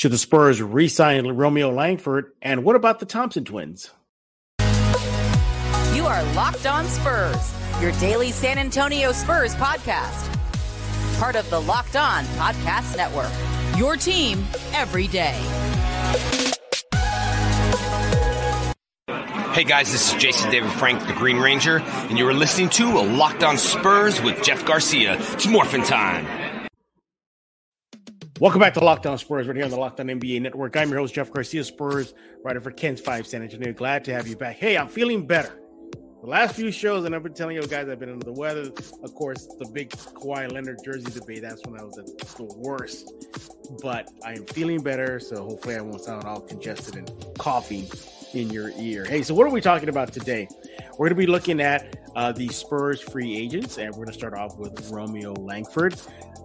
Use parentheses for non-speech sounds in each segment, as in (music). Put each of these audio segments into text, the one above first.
Should the Spurs re sign Romeo Langford? And what about the Thompson twins? You are Locked On Spurs, your daily San Antonio Spurs podcast. Part of the Locked On Podcast Network. Your team every day. Hey guys, this is Jason David Frank, the Green Ranger, and you are listening to a Locked On Spurs with Jeff Garcia. It's morphin' time. Welcome back to Locked On Spurs, right here on the Locked On NBA Network. I'm your host, Jeff Garcia, Spurs, writer for KENS 5 San Antonio. Glad to have you back. Hey, I'm feeling better. The last few shows, and I've been telling you guys I've been under the weather. Of course, the big Kawhi Leonard jersey debate, that's when I was at the worst. But I am feeling better, so hopefully I won't sound all congested and coughing in your ear. Hey, so what are we talking about today? We're going to be looking at uh, the Spurs free agents, and we're going to start off with Romeo Langford.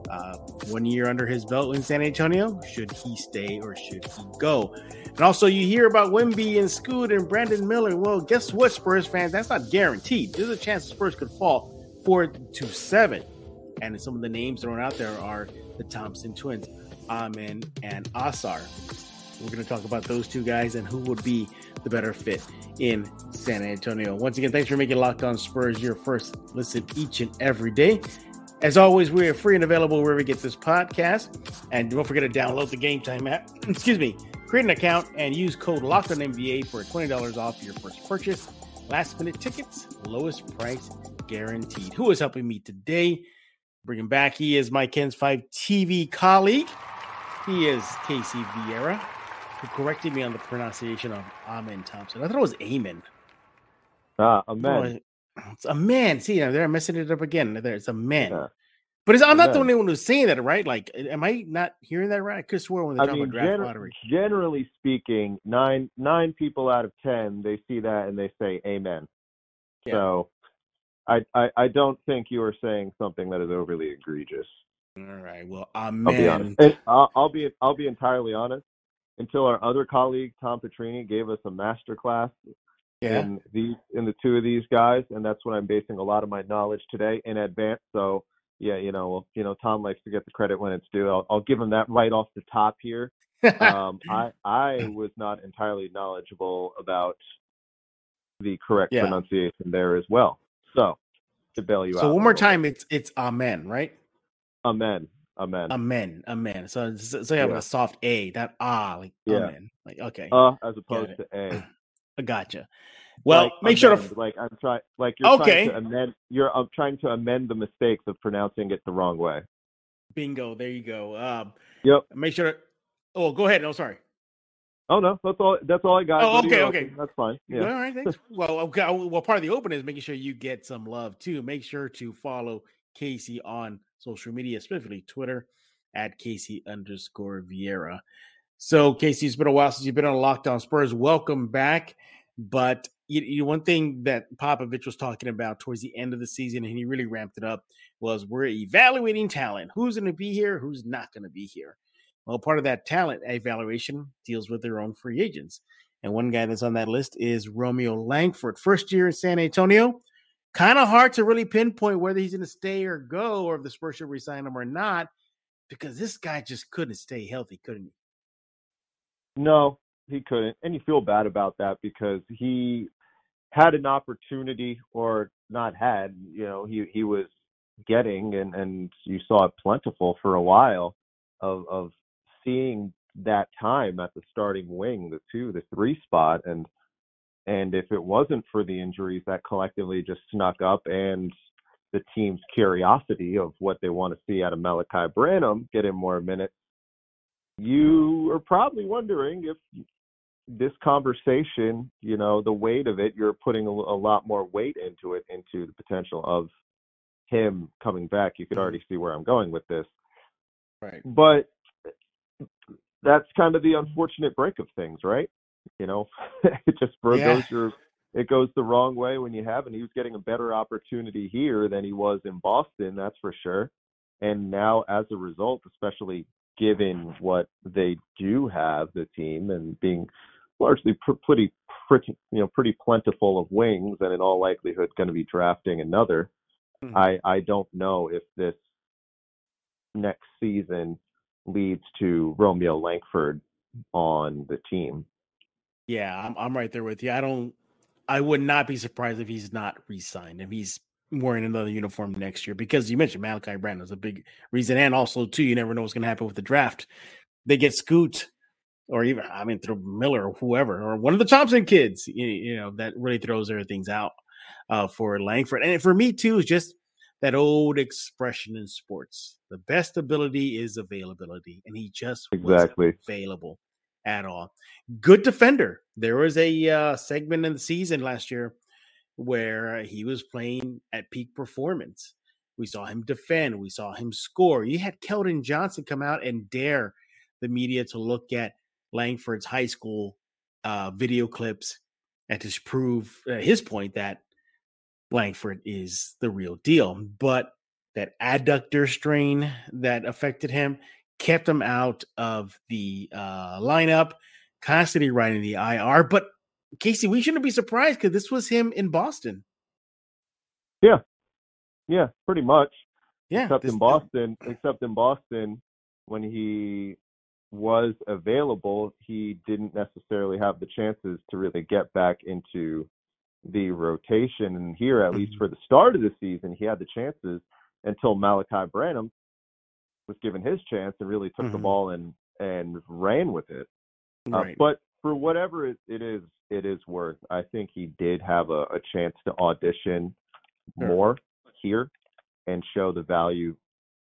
Uh, one year under his belt in San Antonio. Should he stay or should he go? And also, you hear about Wimby and Scoot and Brandon Miller. Well, guess what, Spurs fans? That's not guaranteed. There's a chance the Spurs could fall four to seven. And some of the names thrown out there are the Thompson twins, Amen and Ausar. We're going to talk about those two guys and who would be the better fit in San Antonio. Once again, thanks for making Locked On Spurs your first listen each and every day. As always, we are free and available wherever you get this podcast. And don't forget to download the Game Time app. (clears throat) Excuse me. Create an account and use code LOCKEDONNBA for $20 off your first purchase. Last minute tickets, lowest price guaranteed. Who is helping me today? Bringing back, he is my KENS 5 TV colleague. He is Casey Viera, who corrected me on the pronunciation of Amen Thompson. I thought it was Amen. Ah, Amen. It's a man. See, they're messing it up again. There's a man. Yeah. But I'm not the only one who's saying that, right? Like, am I not hearing that right? I could swear when they talk about draft gener- lottery. Generally speaking, nine nine people out of ten they see that and they say Amen. Yeah. So, I, I I don't think you are saying something that is overly egregious. All right. Well, I'll be honest. And I'll, I'll be I'll be entirely honest. Until our other colleague Tom Petrini gave us a master class Yeah. in these in the two of these guys, and that's what I'm basing a lot of my knowledge today in advance. So yeah, you know, well, you know, Tom likes to get the credit when it's due. I'll, I'll give him that right off the top here. Um, (laughs) I I was not entirely knowledgeable about the correct Yeah. pronunciation there as well. So to bail you out. so one more time, it's it's amen, right? amen, amen. Amen, amen. So so so you have Yeah. a soft A, that ah, like Yeah. amen. Like okay, uh, as opposed to a. I (clears throat) gotcha. Well, like make sure to amend, like I'm trying like you're Okay. trying to amend you're I'm trying to amend the mistakes of pronouncing it the wrong way. bingo. There you go. Um, Yep. make sure. To, oh, go ahead. No, sorry. Oh no, that's all that's all I got. Oh, What are you okay, okay. That's fine. Yeah. right, thanks. well, okay. Well, part of the open is making sure you get some love too. Make sure to follow Casey on social media, especially Twitter at Casey underscore Viera. So, Casey, it's been a while since you've been on Locked On Spurs. Welcome back. But you, you, one thing that Popovich was talking about towards the end of the season, and he really ramped it up, was we're evaluating talent. Who's going to be here? Who's not going to be here? Well, part of that talent evaluation deals with their own free agents. And one guy that's on that list is Romeo Langford, first year in San Antonio. Kind of hard to really pinpoint whether he's going to stay or go, or if the Spurs should resign him or not, because this guy just couldn't stay healthy, couldn't he? No, he couldn't. And you feel bad about that because he had an opportunity or not had, you know, he he was getting and and you saw it plentiful for a while of of seeing that time at the starting wing, the two, the three spot and and if it wasn't for the injuries that collectively just snuck up and the team's curiosity of what they want to see out of Malachi Branham, get him more minutes, you are probably wondering if this conversation, you know, the weight of it, you're putting a, a lot more weight into it, into the potential of him coming back. You could mm-hmm. already see where I'm going with this. Right. But that's kind of the unfortunate break of things, right? You know, (laughs) it just Yeah. goes your it goes the wrong way when you have, and he was getting a better opportunity here than he was in Boston, that's for sure. And now, as a result, especially given what they do have, the team, and being largely pr- pretty, pretty, you know, pretty plentiful of wings, and in all likelihood, going to be drafting another. Mhm. I I don't know if this next season leads to Romeo Langford on the team. Yeah, I'm I'm right there with you. I don't I would not be surprised if he's not re-signed, if he's wearing another uniform next year, because you mentioned Malachi Branham is a big reason, and also too, you never know what's going to happen with the draft. They get Scoot, or even I mean through Miller or whoever, or one of the Thompson kids, you, you know, that really throws everything's out uh, for Langford, and for me too is just that old expression in sports: the best ability is availability, and he just exactly available at all. Good defender. There was a uh, segment in the season last year where he was playing at peak performance. We saw him defend. We saw him score. You had Keldon Johnson come out and dare the media to look at Langford's high school uh, video clips and to prove uh, his point that Langford is the real deal. But that adductor strain that affected him kept him out of the uh, lineup, constantly riding the IR. But Casey, we shouldn't be surprised because this was him in Boston. Yeah, yeah, pretty much. Yeah, except in Boston, except in Boston, when he was available, he didn't necessarily have the chances to really get back into the rotation. And here, at mm-hmm. least for the start of the season, he had the chances until Malachi Branham was given his chance and really took mm-hmm. the ball and and ran with it. Uh, right. Uh, but for whatever it, it is, it is worth. I think he did have a, a chance to audition sure. more here and show the value,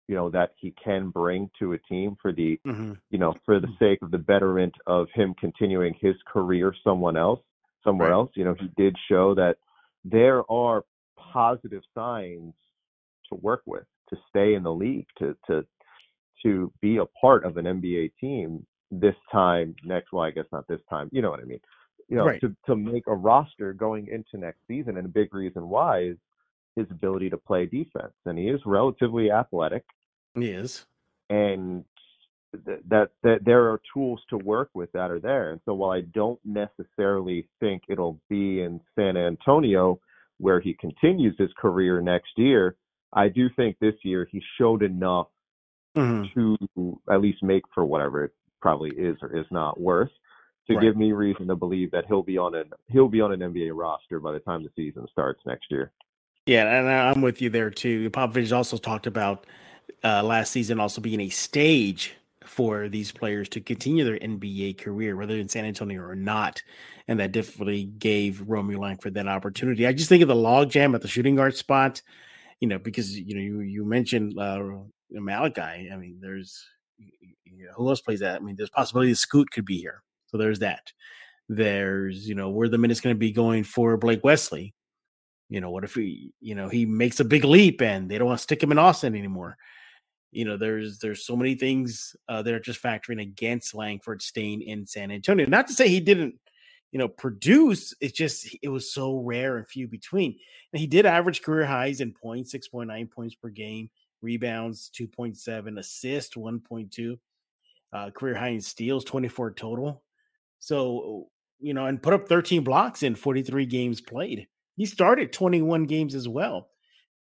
you know, that he can bring to a team for the, mm-hmm. you know, for the sake of the betterment of him continuing his career someone else, somewhere right. else. You know, he did show that there are positive signs to work with to stay in the league, to to to be a part of an NBA team this time next. Well, I guess not this time. You know what I mean? You know, right. to to make a roster going into next season, and a big reason why is his ability to play defense, and he is relatively athletic. He is, and th- that that there are tools to work with that are there. And so, while I don't necessarily think it'll be in San Antonio where he continues his career next year, I do think this year he showed enough mm-hmm. to at least make for whatever it probably is or is not worth to right. give me reason to believe that he'll be on an he'll be on an NBA roster by the time the season starts next year. Yeah, and I'm with you there too. Popovich also talked about uh, last season also being a stage for these players to continue their NBA career, whether in San Antonio or not. And that definitely gave Romeo Langford that opportunity. I just think of the logjam at the shooting guard spot, you know, because you know you you mentioned uh, Malachi. I mean, there's you know, who else plays that? I mean, there's possibility Scoot could be here. So there's that. There's, you know, where the minute's going to be going for Blake Wesley. You know, what if he, you know, he makes a big leap and they don't want to stick him in Austin anymore? You know, there's there's so many things uh, that are just factoring against Langford staying in San Antonio. Not to say he didn't, you know, produce. It's just it was so rare and few between. And he did average career highs in points, six point nine points per game, rebounds 2.7, assist 1.2, uh, career high in steals 24 total. So, you know, and put up 13 blocks in 43 games played. He started 21 games as well.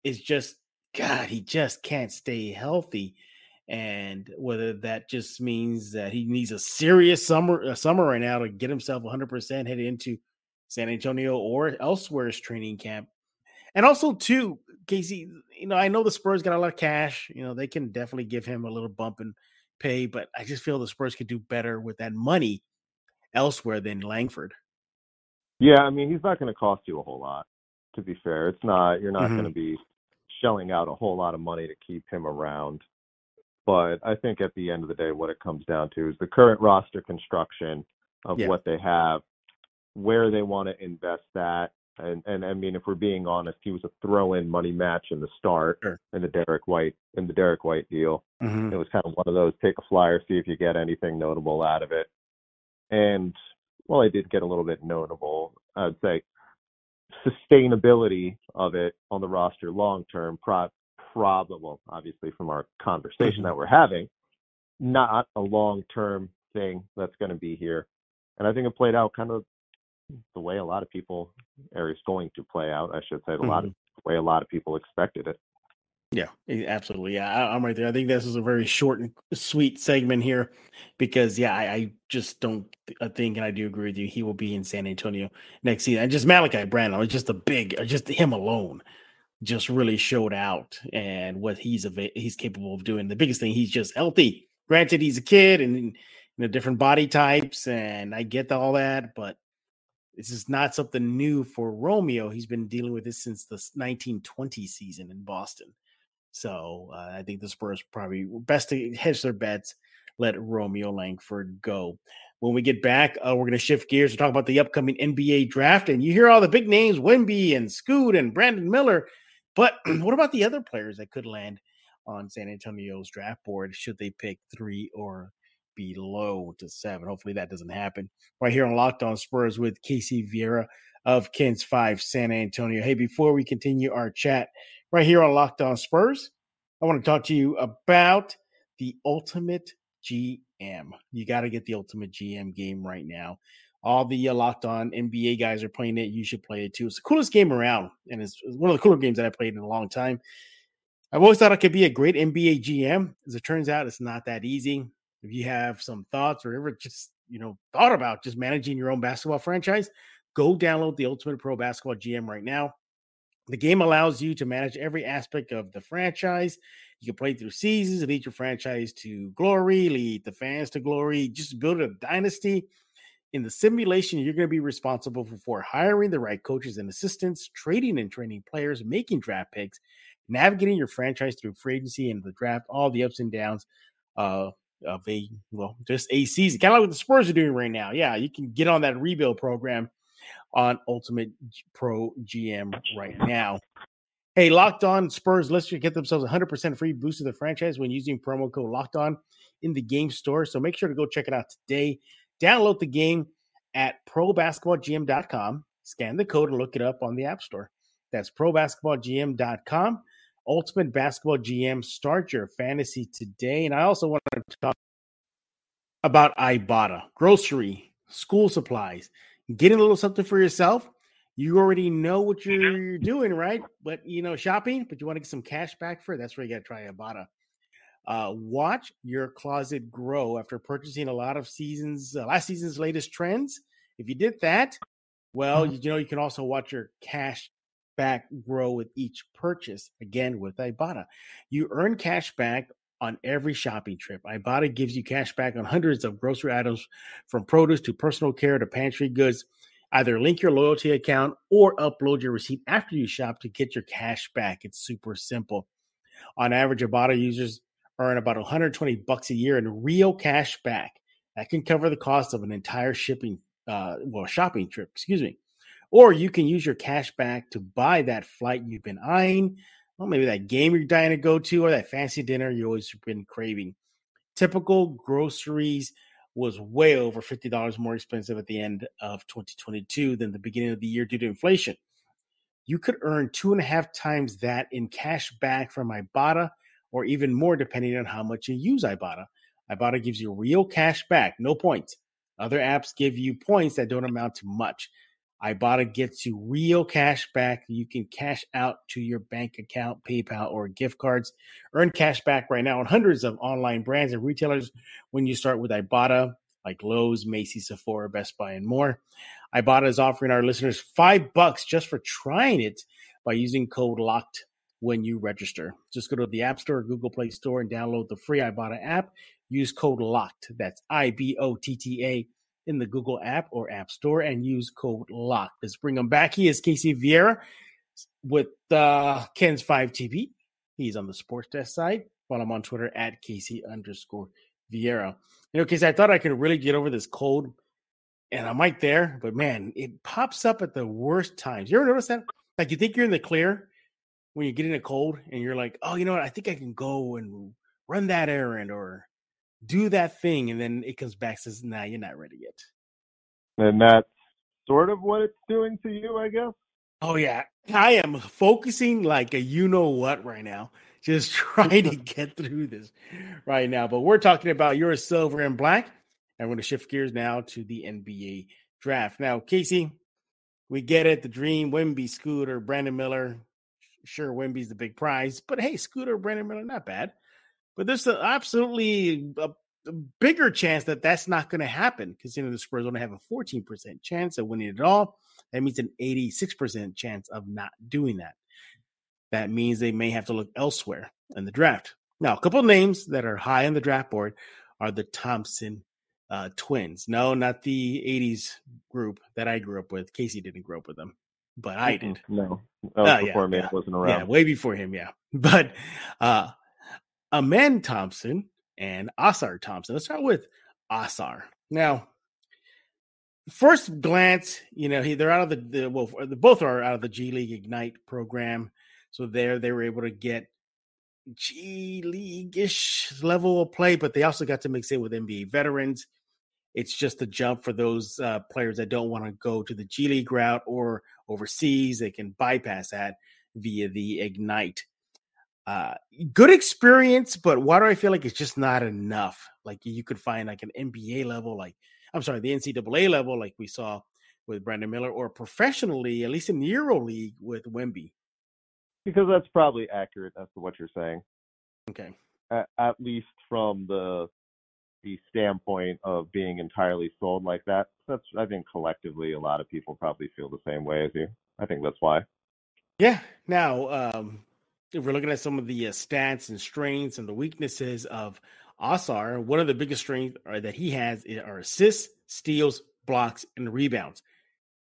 It's just, God, he just can't stay healthy. And whether that just means that he needs a serious summer a summer right now to get himself 100% headed into San Antonio or elsewhere's training camp. And also, too, Casey, you know, I know the Spurs got a lot of cash. You know, they can definitely give him a little bump in pay, but I just feel the Spurs could do better with that money elsewhere than Langford. Yeah, I mean, he's not going to cost you a whole lot. To be fair, it's not. You're not mm-hmm. going to be shelling out a whole lot of money to keep him around. But I think at the end of the day, what it comes down to is the current roster construction of yeah. what they have, where they want to invest that, and and I mean, if we're being honest, he was a throw-in money match in the start sure. in the Derek White in the Derek White deal. Mm-hmm. It was kind of one of those take a flyer, see if you get anything notable out of it. And well, I did get a little bit notable. I'd say sustainability of it on the roster long term, pro- probable, obviously from our conversation mm-hmm. that we're having, not a long term thing that's going to be here. And I think it played out kind of the way a lot of people, or is going to play out, I should say, mm-hmm. lot of the way a lot of people expected it. Yeah, absolutely. Yeah, I, am right there. I think this is a very short and sweet segment here because, yeah, I, I just don't I uh, think, and I do agree with you, he will be in San Antonio next season. And just Malachi Branham, just a big, uh, just him alone, just really showed out and what he's he's capable of doing. The biggest thing, he's just healthy. Granted, he's a kid and you know different body types, and I get all that, but this is not something new for Romeo. He's been dealing with this since the 1920 season in Boston. So uh, I think the Spurs probably best to hedge their bets, let Romeo Langford go. When we get back, uh, we're going to shift gears to talk about the upcoming NBA draft. And you hear all the big names, Wimby and Scoot and Brandon Miller. But (clears throat) what about the other players that could land on San Antonio's draft board should they pick three or below to seven? Hopefully that doesn't happen. Right here on Locked On Spurs with Casey Viera of KENS 5 San Antonio. Hey, before we continue our chat, right here on Locked On Spurs. I want to talk to you about the Ultimate GM. You got to get the Ultimate GM game right now. All the uh, Locked On NBA guys are playing it. You should play it too. It's the coolest game around, and it's one of the cooler games that I played in a long time. I've always thought I could be a great NBA GM. As it turns out, it's not that easy. If you have some thoughts or ever just you know thought about just managing your own basketball franchise, go download the Ultimate Pro Basketball GM right now. The game allows you to manage every aspect of the franchise. You can play through seasons, lead your franchise to glory, lead the fans to glory, just build a dynasty. In the simulation, you're going to be responsible for, hiring the right coaches and assistants, trading and training players, making draft picks, navigating your franchise through free agency and the draft, all the ups and downs uh, of a well, just a season. Kind of like what the Spurs are doing right now. Yeah, you can get on that rebuild program on Ultimate Pro GM right now. Hey, Locked On Spurs listeners get themselves 100% free boost of the franchise when using promo code Locked On in the game store. So make sure to go check it out today. Download the game at probasketballgm.com. Scan the code and look it up on the App Store. That's probasketballgm.com. Ultimate Basketball GM. Start your fantasy today. And I also want to talk about Ibotta, grocery, school supplies getting a little something for yourself. You already know what you're doing, right? But you know, shopping, but you want to get some cash back for it. That's where you got to try Ibotta. Uh, watch your closet grow after purchasing a lot of seasons, uh, last season's latest trends. If you did that, well, mm-hmm. you know, you can also watch your cash back grow with each purchase. Again, with Ibotta, you earn cash back on every shopping trip. Ibotta gives you cash back on hundreds of grocery items from produce to personal care to pantry goods. Either link your loyalty account or upload your receipt after you shop to get your cash back. It's super simple. On average, Ibotta users earn about 120 bucks a year in real cash back. That can cover the cost of an entire shipping, uh, well, shopping trip, excuse me. Or you can use your cash back to buy that flight you've been eyeing, well, maybe that game you're dying to go to or that fancy dinner you always been craving. Typical groceries was way over $50 more expensive at the end of 2022 than the beginning of the year due to inflation. You could earn two and a half times that in cash back from Ibotta or even more depending on how much you use Ibotta. Ibotta gives you real cash back, no points. Other apps give you points that don't amount to much. Ibotta gets you real cash back. You can cash out to your bank account, PayPal, or gift cards. Earn cash back right now on hundreds of online brands and retailers when you start with Ibotta, like Lowe's, Macy's, Sephora, Best Buy, and more. Ibotta is offering our listeners five bucks just for trying it by using code LOCKED when you register. Just go to the App Store or Google Play Store and download the free Ibotta app. Use code LOCKED. That's I B O T T A in the Google app or App Store and use code LOCK. Let's bring him back. He is Casey Viera with uh, KENS 5 TV. He's on the sports desk side Follow I'm on Twitter at Casey underscore Viera. You know, Casey, I thought I could really get over this cold and I'm right there, but man, it pops up at the worst times. You ever notice that? Like you think you're in the clear when you get in a cold and you're like, oh, you know what? I think I can go and run that errand or do that thing, and then it comes back says, "Nah, you're not ready yet." And that's sort of what it's doing to you, I guess. Oh yeah, I am focusing like a you know what right now, just (laughs) trying to get through this right now. But we're talking about your silver and black. I'm going to shift gears now to the NBA draft. Now, Casey, we get it. The dream, Wimby, Scooter, Brandon Miller, Sure, Wimby's the big prize, but hey, Scooter, Brandon Miller, not bad. But there's absolutely a, a, bigger chance that that's not going to happen considering the Spurs only have a 14% chance of winning it all. That means an 86% chance of not doing that. That means they may have to look elsewhere in the draft. Now, a couple names that are high on the draft board are the Thompson uh, twins. No, not the 80s group that I grew up with. Casey didn't grow up with them, but I did. No, that was uh, before yeah, me. Yeah. wasn't around. Yeah, way before him. Yeah. (laughs) But uh, Amen Thompson and Ausar Thompson. Let's start with Ausar. Now, first glance, you know, he, they're out of the, the well, both are out of the G League Ignite program. So there they were able to get G League ish level of play, but they also got to mix in with NBA veterans. It's just a jump for those uh, players that don't want to go to the G League route or overseas. They can bypass that via the Ignite. Uh, good experience, but why do I feel like it's just not enough? Like you could find like an NBA level, like I'm sorry, the NCAA level, like we saw with Brandon Miller, or professionally, at least in the Euro League with Wemby because that's probably accurate as to what you're saying. Okay. At, at least from the the standpoint of being entirely sold like that. That's I think collectively a lot of people probably feel the same way as you. I think that's why. Yeah. Now, um, if we're looking at some of the uh, stats and strengths and the weaknesses of Ausar, one of the biggest strengths uh, that he has are assists, steals, blocks, and rebounds.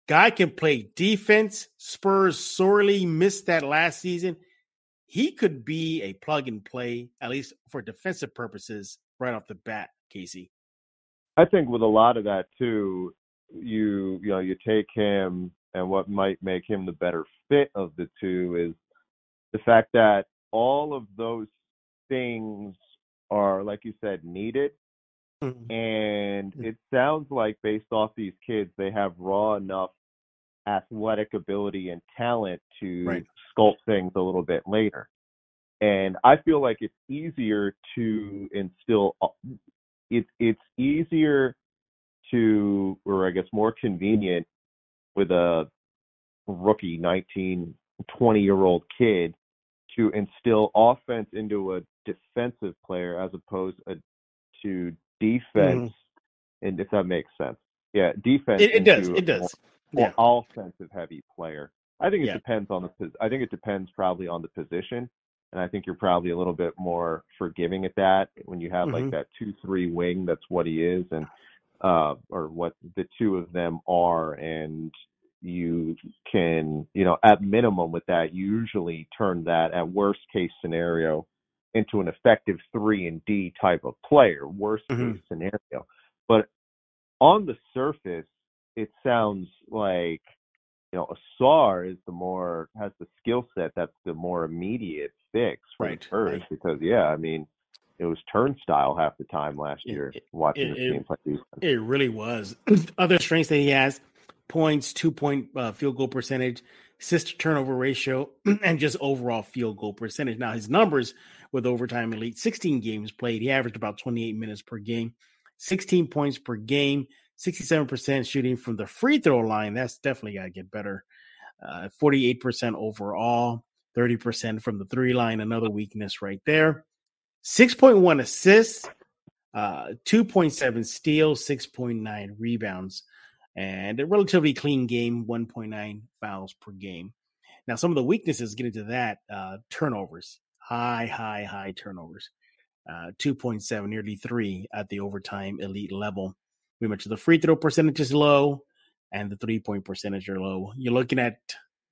Guy can play defense. Spurs sorely missed that last season. He could be a plug and play, at least for defensive purposes, right off the bat, Casey. I think with a lot of that too, you you know, you take him and what might make him the better fit of the two is the fact that all of those things are, like you said, needed Mm-hmm. And mm. it sounds like, based off these kids, they have raw enough athletic ability and talent to right. sculpt things a little bit later. And I feel like it's easier to instill. It's it's easier to, or I guess more convenient, with a rookie 19, 20 year old kid to instill offense into a defensive player as opposed to defense, mm-hmm. and if that makes sense. Yeah, defense. It, it does. It does. More, yeah. offensive heavy player. I think it yeah. depends on the. I think it depends probably on the position, and I think you're probably a little bit more forgiving at that when you have mm-hmm. like that two three wing. That's what he is, and uh, or what the two of them are, and you can, you know, at minimum with that, you usually turn that at worst case scenario into an effective three and D type of player, worst mm-hmm. case scenario. But on the surface, it sounds like you know Ausar is the more has the skill set that's the more immediate fix for right, first right. because yeah, I mean it was turnstile half the time last year it, watching it, the game play defense. It really was. (clears throat) Other strengths that he has: points, two point uh, field goal percentage, assist turnover ratio, (clears throat) and just overall field goal percentage. Now his numbers with overtime elite. 16 games played. He averaged about 28 minutes per game, 16 points per game, 67% shooting from the free throw line. That's definitely got to get better. Uh, 48% overall, 30% from the three line. Another weakness right there. 6.1 assists, uh, 2.7 steals, 6.9 rebounds, and a relatively clean game, 1.9 fouls per game. Now, some of the weaknesses get into that uh, turnovers high, high, high turnovers. Uh, 2.7, nearly three at the overtime elite level. We mentioned the free throw percentage is low and the three point percentage are low. You're looking at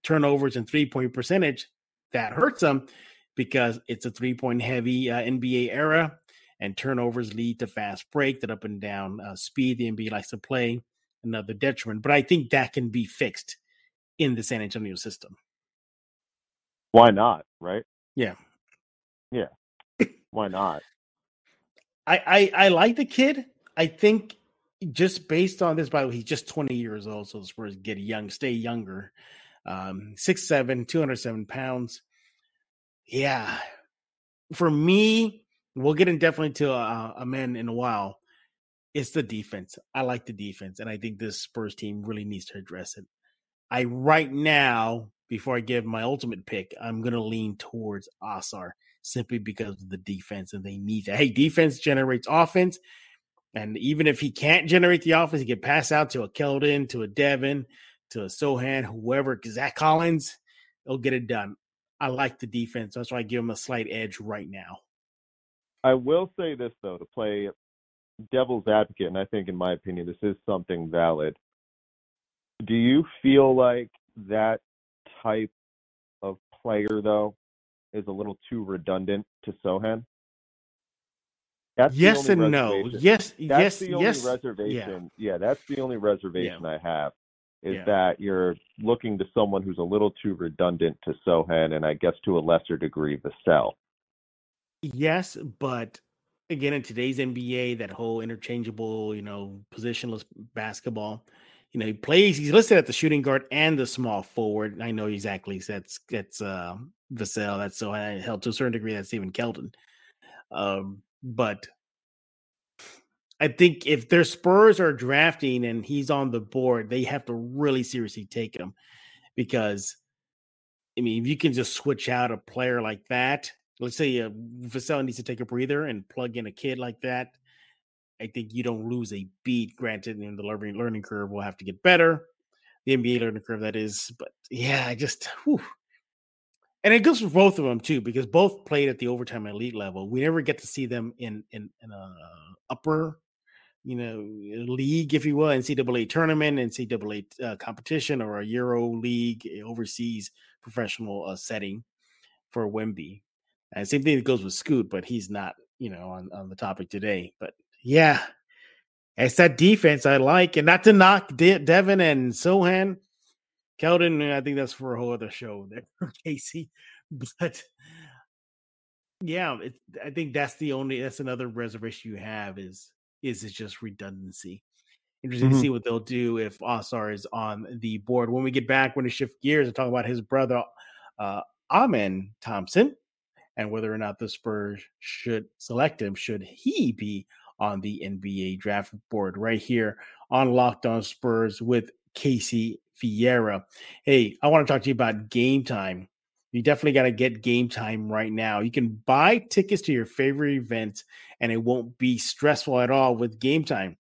turnovers and three point percentage that hurts them because it's a three point heavy uh, NBA era and turnovers lead to fast break, that up and down uh, speed the NBA likes to play, another detriment. But I think that can be fixed in the San Antonio system. Why not? Right? Yeah. Yeah. Why not? I, I I like the kid. I think just based on this, by the way, he's just 20 years old, so the Spurs get young, stay younger. Um, 6'7, 207 pounds. Yeah. For me, we'll get in definitely to uh, a man in a while. It's the defense. I like the defense, and I think this Spurs team really needs to address it. I right now, before I give my ultimate pick, I'm going to lean towards Ausar simply because of the defense and they need that. Hey, defense generates offense. And even if he can't generate the offense, he can pass out to a Keldon, to a Devin, to a Sochan, whoever, Zach Collins, they'll get it done. I like the defense. That's why I give him a slight edge right now. I will say this though, to play devil's advocate, and I think in my opinion this is something valid. Do you feel like that type of player though is a little too redundant to Sochan? That's yes and no. Yes, that's yes, the only yes. reservation. Yeah. yeah. that's the only reservation yeah. I have is yeah. that you're looking to someone who's a little too redundant to Sochan and I guess to a lesser degree Vassell. Yes, but again in today's NBA, that whole interchangeable, you know, positionless basketball, you know, he plays. He's listed at the shooting guard and the small forward. I know exactly that's that's uh, Vassell. That's so I held to a certain degree. That's even Keldon. Um, but I think if their Spurs are drafting and he's on the board, they have to really seriously take him because I mean, if you can just switch out a player like that, let's say uh, Vassell needs to take a breather and plug in a kid like that, I think you don't lose a beat. Granted, in the learning learning curve will have to get better, the NBA learning curve that is. But yeah, I just whew. and it goes for both of them too because both played at the overtime elite level. We never get to see them in in, in a upper you know, league, if you will, NCAA tournament, NCAA uh, competition, or a Euro League overseas professional uh, setting for Wemby. And same thing that goes with Scoot, but he's not, you know, on, on the topic today. But yeah, it's that defense I like, and not to knock De- Devin and Sochan. Keldon. I think that's for a whole other show there, (laughs) Casey. But yeah, it, I think that's the only that's another reservation you have is is it just redundancy. Interesting mm-hmm. to see what they'll do if Ausar is on the board. When we get back, when to shift gears and talk about his brother, uh, Amen Thompson, and whether or not the Spurs should select him. Should he be on the NBA draft board right here on Locked On Spurs with Casey Viera. Hey, I want to talk to you about game time. You definitely got to get game time right now. You can buy tickets to your favorite event and it won't be stressful at all with game time.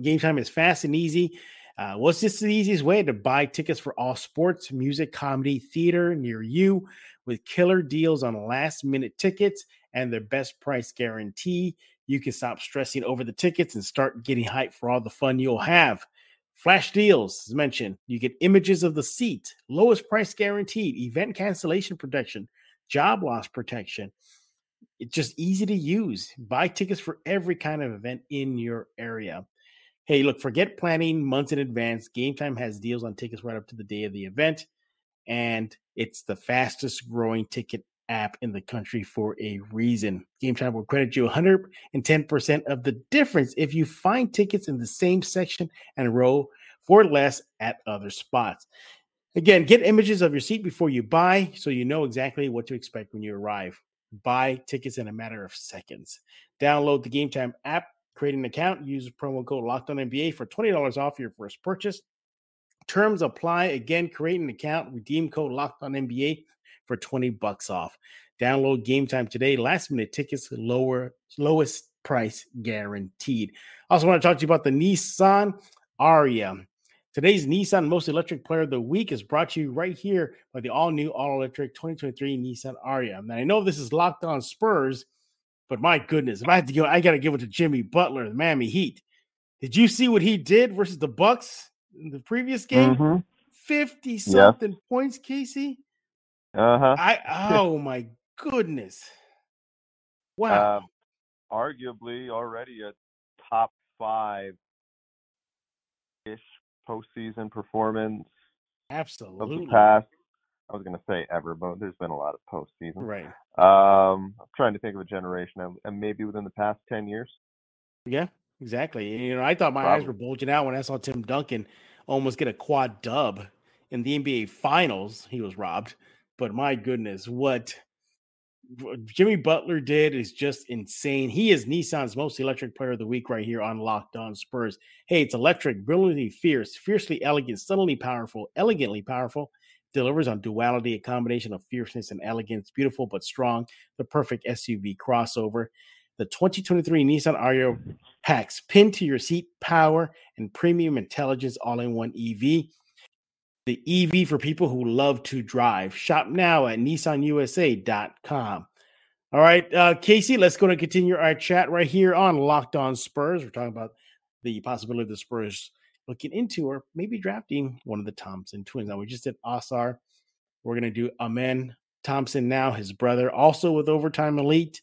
Game time is fast and easy. Uh, what's just the easiest way to buy tickets for all sports, music, comedy, theater near you with killer deals on last minute tickets and their best price guarantee? You can stop stressing over the tickets and start getting hyped for all the fun you'll have. Flash deals, as mentioned, you get images of the seat, lowest price guaranteed, event cancellation protection, job loss protection. It's just easy to use. Buy tickets for every kind of event in your area. Hey, look, forget planning months in advance. Game Time has deals on tickets right up to the day of the event, and it's the fastest growing ticket app in the country for a reason. Game Time will credit you 110% of the difference if you find tickets in the same section and row for less at other spots. Again, get images of your seat before you buy so you know exactly what to expect when you arrive. Buy tickets in a matter of seconds. Download the Game Time app, create an account, use promo code Locked On NBA for $20 off your first purchase. Terms apply. Again, create an account, redeem code Locked On NBA for 20 bucks off. Download game time today. Last minute tickets, lower lowest price guaranteed. Also want to talk to you about the Nissan Ariya. Today's Nissan Most Electric Player of the Week is brought to you right here by the all new all electric 2023 Nissan Ariya. Now, I know this is locked on Spurs, but my goodness, if I had to go, I got to give it to Jimmy Butler, the Miami Heat. Did you see what he did versus the Bucks in the previous game? 50 mm-hmm. something yeah. points, Casey. Uh huh. I (laughs) oh my goodness. Wow. Um, arguably already a top five ish postseason performance. Absolutely. Of the past. I was going to say ever, but there's been a lot of postseason. Right. Um, I'm trying to think of a generation, and maybe within the past ten years. Yeah, exactly. You know, I thought my Probably. eyes were bulging out when I saw Tim Duncan almost get a quad dub in the NBA Finals. He was robbed. But my goodness, what Jimmy Butler did is just insane. He is Nissan's most electric player of the week right here on Locked On Spurs. Hey, it's electric, brilliantly fierce, fiercely elegant, subtly powerful, elegantly powerful. Delivers on duality, a combination of fierceness and elegance, beautiful but strong, the perfect SUV crossover. The 2023 Nissan Ariya packs pin to your seat power and premium intelligence all in one EV the EV for people who love to drive. Shop now at nissanusa.com. All right, uh, Casey, let's go and continue our chat right here on Locked On Spurs. We're talking about the possibility of the Spurs looking into or maybe drafting one of the Thompson twins. Now, we just did Ausar. We're going to do Amen Thompson now, his brother, also with Overtime Elite,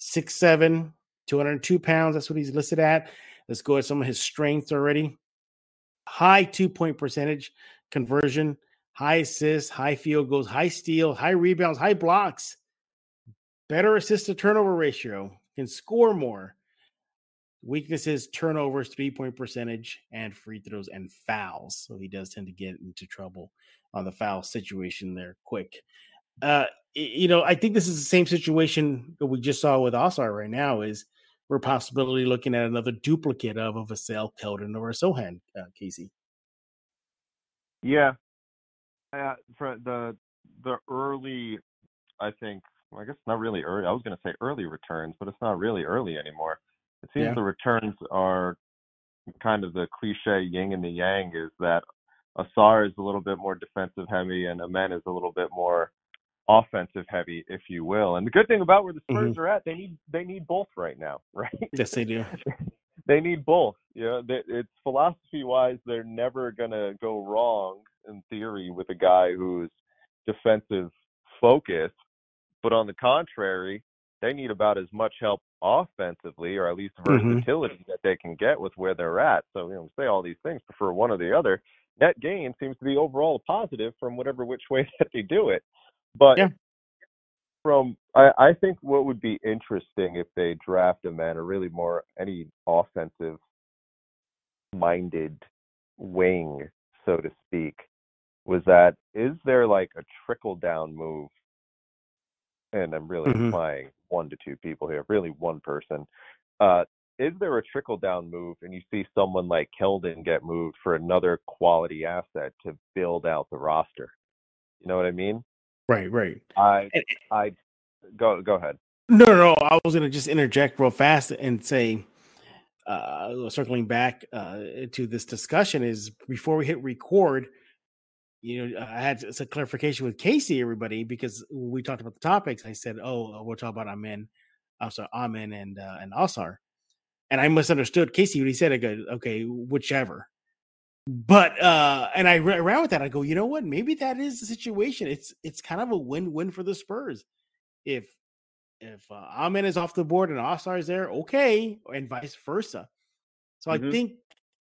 6'7, 202 pounds. That's what he's listed at. Let's go at some of his strengths already. High two point percentage, conversion, high assists, high field goals, high steal, high rebounds, high blocks, better assist to turnover ratio, can score more. Weaknesses, turnovers, three point percentage, and free throws and fouls. So he does tend to get into trouble on the foul situation there quick. Uh, you know, I think this is the same situation that we just saw with Ausar right now. Is we're possibly looking at another duplicate of a Vassell, Keldon, or a Sochan, uh, Casey. Yeah, uh, for the the early, I think. Well, I guess not really early. I was going to say early returns, but it's not really early anymore. It seems yeah. the returns are kind of the cliche yin and the yang. Is that Ausar is a little bit more defensive heavy, and Amen is a little bit more offensive heavy, if you will. And the good thing about where the Spurs mm-hmm. are at, they need they need both right now, (laughs) right? Yes, they do. (laughs) they need both. You know, it's philosophy wise, they're never gonna go wrong in theory with a guy who's defensive focused. But on the contrary, they need about as much help offensively, or at least mm-hmm. versatility mm-hmm. that they can get with where they're at. So you know, say all these things, prefer one or the other. Net gain seems to be overall a positive from whatever which (laughs) way that they do it. But yeah from I, I think what would be interesting if they draft a man or really more any offensive minded wing, so to speak, was that is there like a trickle down move? And I'm really mm-hmm. implying one to two people here, really one person. Uh, is there a trickle down move and you see someone like Keldon get moved for another quality asset to build out the roster? You know what I mean? Right, right. I I go go ahead. No, no, no. I was gonna just interject real fast and say, uh, circling back uh, to this discussion is before we hit record. You know, I had some clarification with Casey, everybody, because we talked about the topics. I said, "Oh, we'll talk about Amen, I'm sorry, Amen and uh, and Ausar," and I misunderstood Casey when he said, "I go, okay, whichever." but uh and I ran around with that. I go, you know what? Maybe that is the situation. It's it's kind of a win-win for the Spurs. If if uh, Amen is off the board and Ausar is there, okay, and vice versa. So mm-hmm. I think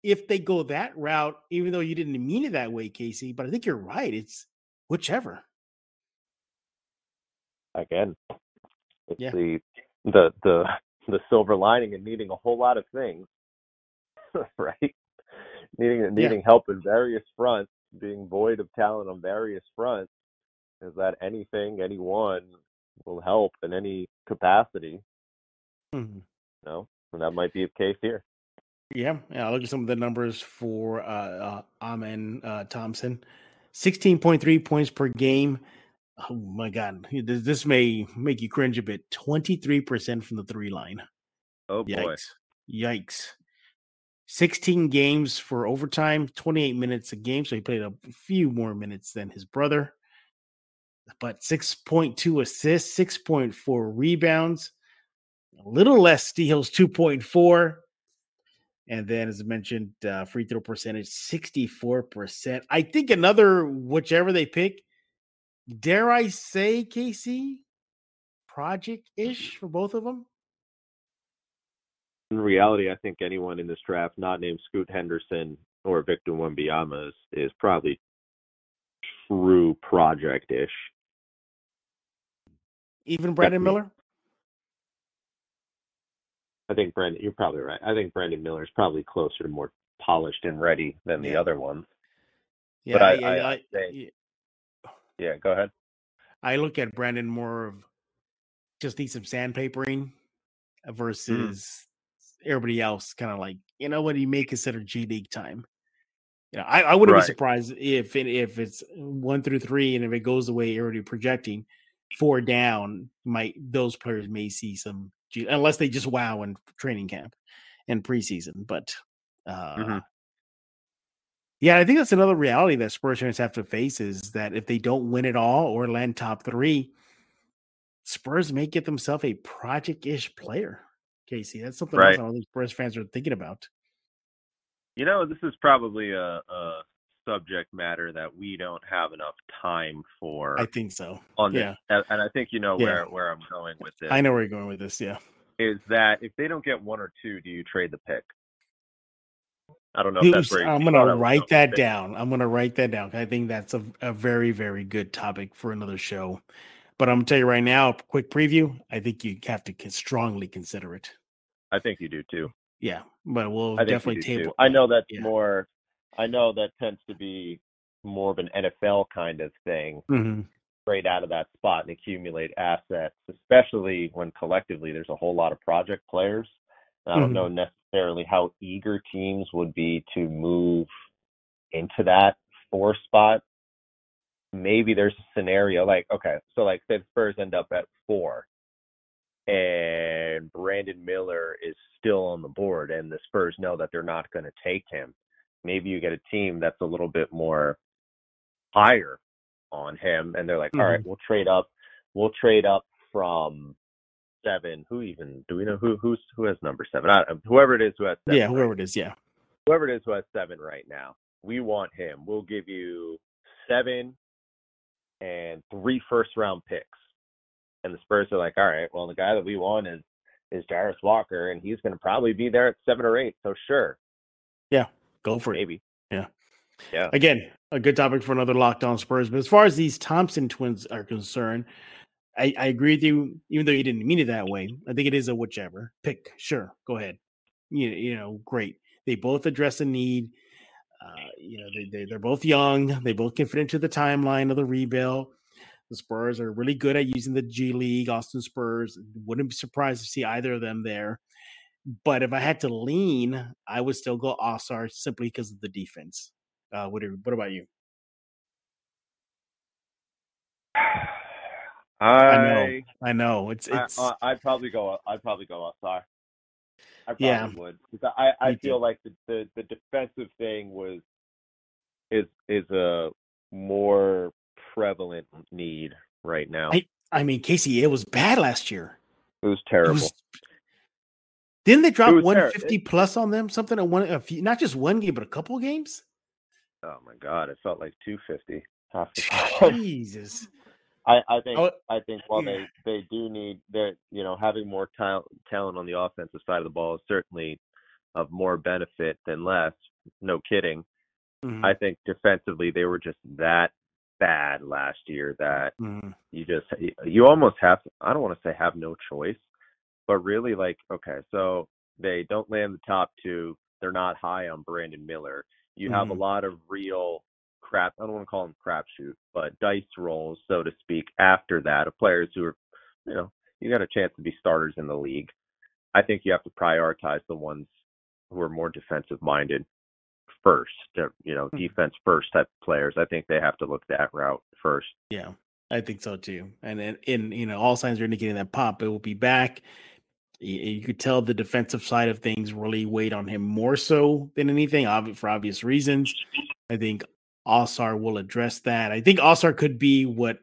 if they go that route, even though you didn't mean it that way, Casey, but I think you're right. It's whichever. Again, it's yeah. the the the (laughs) the silver lining and needing a whole lot of things, (laughs) right? needing needing yeah. help in various fronts, being void of talent on various fronts, is that anything, anyone will help in any capacity. Mm-hmm. You know, and that might be the case here. Yeah, yeah. I'll look at some of the numbers for uh, uh Amen uh, Thompson. 16.3 points per game. Oh my God. This may make you cringe a bit. 23% from the three line. Oh boy. Yikes. Yikes. 16 games for overtime, 28 minutes a game. So he played a few more minutes than his brother. But 6.2 assists, 6.4 rebounds, a little less steals, 2.4. And then, as I mentioned, uh, free throw percentage, 64%. I think another, whichever they pick, dare I say, Casey, project ish for both of them? in reality, I think anyone in this draft not named Scoot Henderson or Victor Wembanyama is, is probably true project ish. Even Brandon Miller? I think Brandon, you're probably right. I think Brandon Miller is probably closer to more polished and ready than yeah. the other ones. Yeah, but I, yeah, I, I, yeah. yeah, go ahead. I look at Brandon more of just need some sandpapering versus mm. everybody else kind of like, you know what, you may consider G League time. You know, I, I wouldn't right. be surprised if it, if it's one through three and if it goes the way already projecting, four down, might those players may see some unless they just wow in training camp and preseason. But uh, mm-hmm. yeah, I think that's another reality that Spurs fans have to face is that if they don't win it all or land top three, Spurs may get themselves a project-ish player. Casey, that's something right. else all these Spurs fans are thinking about. You know, this is probably a, a subject matter that we don't have enough time for. I think so. On yeah, this. and I think you know yeah. where where I'm going with this. I know where you're going with this. Yeah, is that if they don't get one or two, do you trade the pick? I don't know. if that's I'm going to write that down. I'm going to write that down. I think that's a, a very very good topic for another show. But I'm going to tell you right now, quick preview. I think you have to strongly consider it. I think you do too. Yeah, but we'll definitely table. Too. I know that's yeah. more I know that tends to be more of an NFL kind of thing, mm-hmm. straight out of that spot and accumulate assets, especially when collectively there's a whole lot of project players. I don't mm-hmm. know necessarily how eager teams would be to move into that four spot. Maybe there's a scenario like, okay, so like say the Spurs end up at four and Brandon Miller is still on the board and the Spurs know that they're not going to take him maybe you get a team that's a little bit more higher on him and they're like mm-hmm. All right we'll trade up we'll trade up from seven who even do we know who who's who has number seven? I, whoever it is who has seven yeah whoever right, it is yeah. whoever it is who has seven right now we want him. We'll give you seven and three first round picks. And the spurs are like all right well the guy that we want is is Jarace Walker and he's going to probably be there at seven or eight so sure. Yeah Go for it. Maybe. Yeah. Yeah. Again, a good topic for another Locked On Spurs. But as far as these Thompson twins are concerned, I, I agree with you, even though you didn't mean it that way. I think it is a whichever. Pick. Sure. Go ahead. You, you know, great. They both address a need. Uh, you know, they, they, they're both young. They both can fit into the timeline of the rebuild. The Spurs are really good at using the G League, Austin Spurs. Wouldn't be surprised to see either of them there. But if I had to lean, I would still go Ausar simply because of the defense. Uh, what, what about you? I, I know, I know. It's it's. I, would probably go. I'd probably go Ausar. I probably yeah. would because I I feel like the, the the defensive thing was is is a more prevalent need right now. I I mean, Casey, it was bad last year. It was terrible. It was, didn't they drop 150 plus on them? Something at one, a few, not just one game, but a couple games. Oh my god, it felt like 250. Half the time. (laughs) Jesus. I, I think oh, I think while they, they do need that you know having more talent talent on the offensive side of the ball is certainly of more benefit than less. No kidding. Mm-hmm. I think defensively they were just that bad last year that mm-hmm. you just you almost have I don't want to say have no choice, but really, like, okay, so they don't land the top two. They're not high on Brandon Miller. You have mm-hmm. a lot of real crap. I don't want to call them crapshoot, but dice rolls, so to speak, after that of players who are, you know, you got a chance to be starters in the league. I think you have to prioritize the ones who are more defensive minded first, you know, mm-hmm. defense first type of players. I think they have to look that route first. Yeah, I think so too. And in, in you know, all signs are indicating that Pop it will be back you could tell the defensive side of things really weighed on him more so than anything, for obvious reasons. I think Ausar will address that. I think Ausar could be what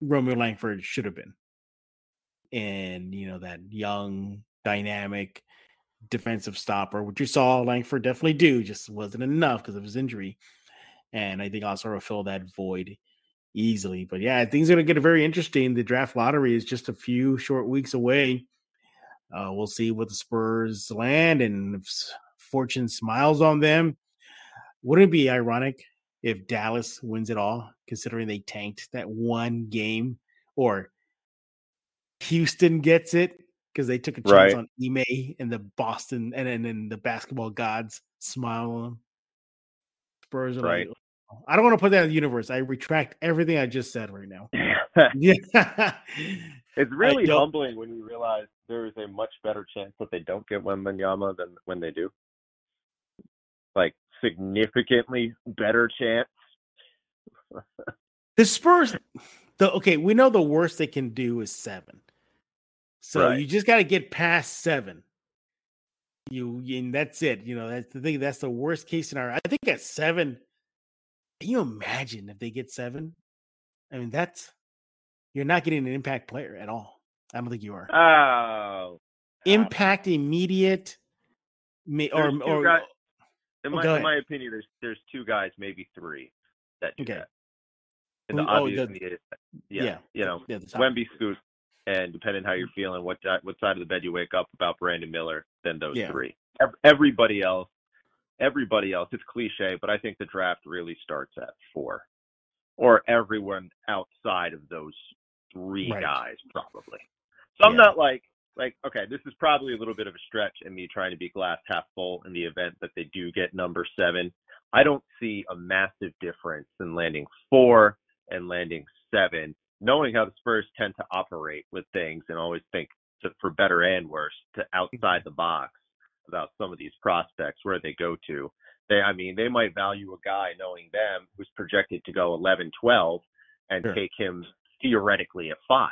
Romeo Langford should have been. And, you know, that young, dynamic defensive stopper, which you saw Langford definitely do, just wasn't enough because of his injury. And I think Ausar will fill that void easily. But yeah, things are going to get very interesting. The draft lottery is just a few short weeks away. Uh, we'll see what the Spurs land and if fortune smiles on them. Wouldn't it be ironic if Dallas wins it all, considering they tanked that one game, or Houston gets it because they took a chance right. on Ime and the Boston and then the basketball gods smile on them. Spurs are right. like, oh, I don't want to put that in the universe. I retract everything I just said right now. yeah. (laughs) (laughs) It's really humbling when you realize there is a much better chance that they don't get Wembanyama than when they do. Like significantly better chance. the Spurs, the okay, we know the worst they can do is seven. So right. you just got to get past seven. You and that's it. You know that's the thing. That's the worst case scenario. I think at seven. Can you imagine if they get seven? I mean, that's you're not getting an impact player at all. I don't think you are. Oh, uh, impact immediate, or or. Guys, in, oh, my, in my opinion, there's there's two guys, maybe three, that do okay. that. And the oh, obvious, the, yeah, yeah, you know, yeah, Wemby, Scoot, and depending how you're feeling, what what side of the bed you wake up about Brandon Miller, then those yeah. three. Everybody else, everybody else. It's cliche, but I think the draft really starts at four, or everyone outside of those three right. guys, probably. So I'm not like like okay, this is probably a little bit of a stretch in me trying to be glass half full in the event that they do get number seven. I don't see a massive difference in landing four and landing seven knowing how the Spurs tend to operate with things and always think to, for better and worse to outside the box about some of these prospects where they go to. They, I mean, they might value a guy knowing them who's projected to go 11, 12 and sure. take him theoretically at 5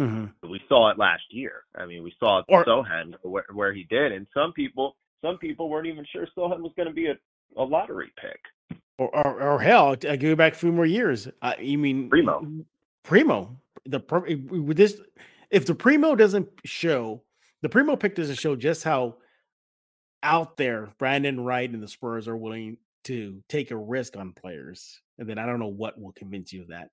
mm-hmm. We saw it last year. I mean, we saw or, Sochan where, where he did, and some people, some people weren't even sure Sochan was going to be a, a lottery pick. Or, or, or hell, I go back a few more years. Uh, you mean Primo? Primo, the with this, if the Primo doesn't show, the Primo pick doesn't show just how out there Brian Wright and the Spurs are willing to take a risk on players, and then I don't know what will convince you of that.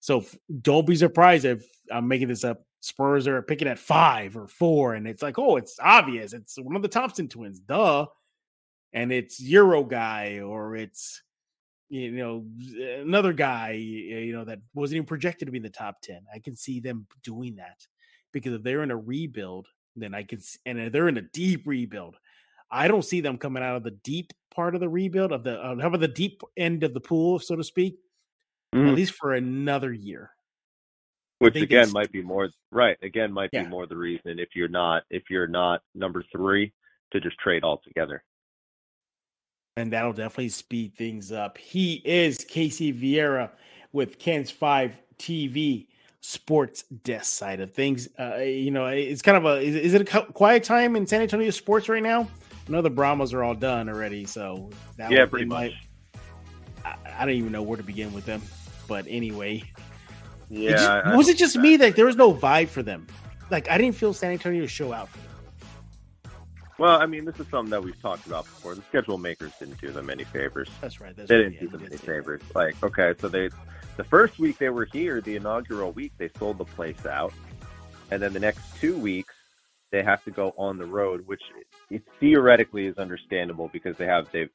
So don't be surprised if I'm making this up. Spurs are picking at five or four, and it's like, oh, it's obvious. It's one of the Thompson twins, duh. And it's Euro guy, or it's you know, another guy, you know, that wasn't even projected to be in the top 10. I can see them doing that because if they're in a rebuild, then I can, and if they're in a deep rebuild, I don't see them coming out of the deep part of the rebuild of the, uh, how about the deep end of the pool, so to speak, mm. at least for another year. Which again might be more right. Again, might yeah. be more the reason if you're not if you're not number three to just trade altogether and that'll definitely speed things up. He is Casey Viera with KENS 5 TV sports desk side of things. Uh, you know, it's kind of a is, is, it a quiet time in San Antonio sports right now? I know the Brahmas are all done already, so yeah, pretty much. I, I, don't even know where to begin with them, but anyway. Yeah, it just, was it just me that there was no vibe for them? Like I didn't feel San Antonio show out for them. Well, I mean, this is something that we've talked about before. The schedule makers didn't do them any favors. That's right. That's they right. didn't yeah, do them any favors. Like, okay, so they, the first week they were here, the inaugural week, they sold the place out, and then the next two weeks they have to go on the road, which it theoretically is understandable because they have they've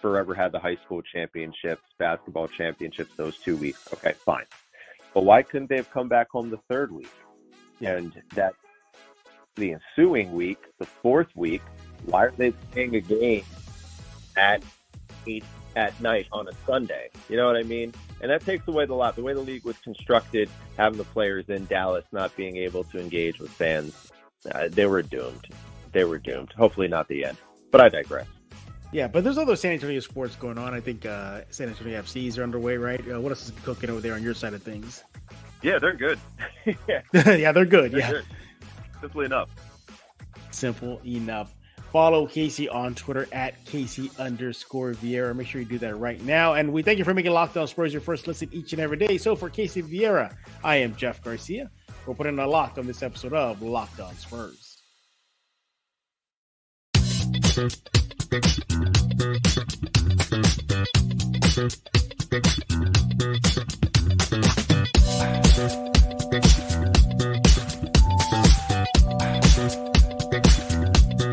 forever had the high school championships, basketball championships those two weeks. Okay, fine. But why couldn't they have come back home the third week? And that the ensuing week, the fourth week, why are they playing a game at eight at night on a Sunday? You know what I mean? And that takes away the lot. The way the league was constructed, having the players in Dallas not being able to engage with fans, uh, they were doomed. They were doomed. Hopefully, not the end. But I digress. Yeah, but there's other San Antonio sports going on. I think uh, San Antonio FCs are underway, right? Uh, what else is cooking over there on your side of things? Yeah, they're good. (laughs) yeah. yeah, they're good. They're yeah. Good. Simple enough. Simple enough. Follow Casey on Twitter at Casey underscore Viera. Make sure you do that right now. And we thank you for making Locked On Spurs your first listen each and every day. So for Casey Viera, I am Jeff Garcia. We're putting a lock on this episode of Locked Thank you.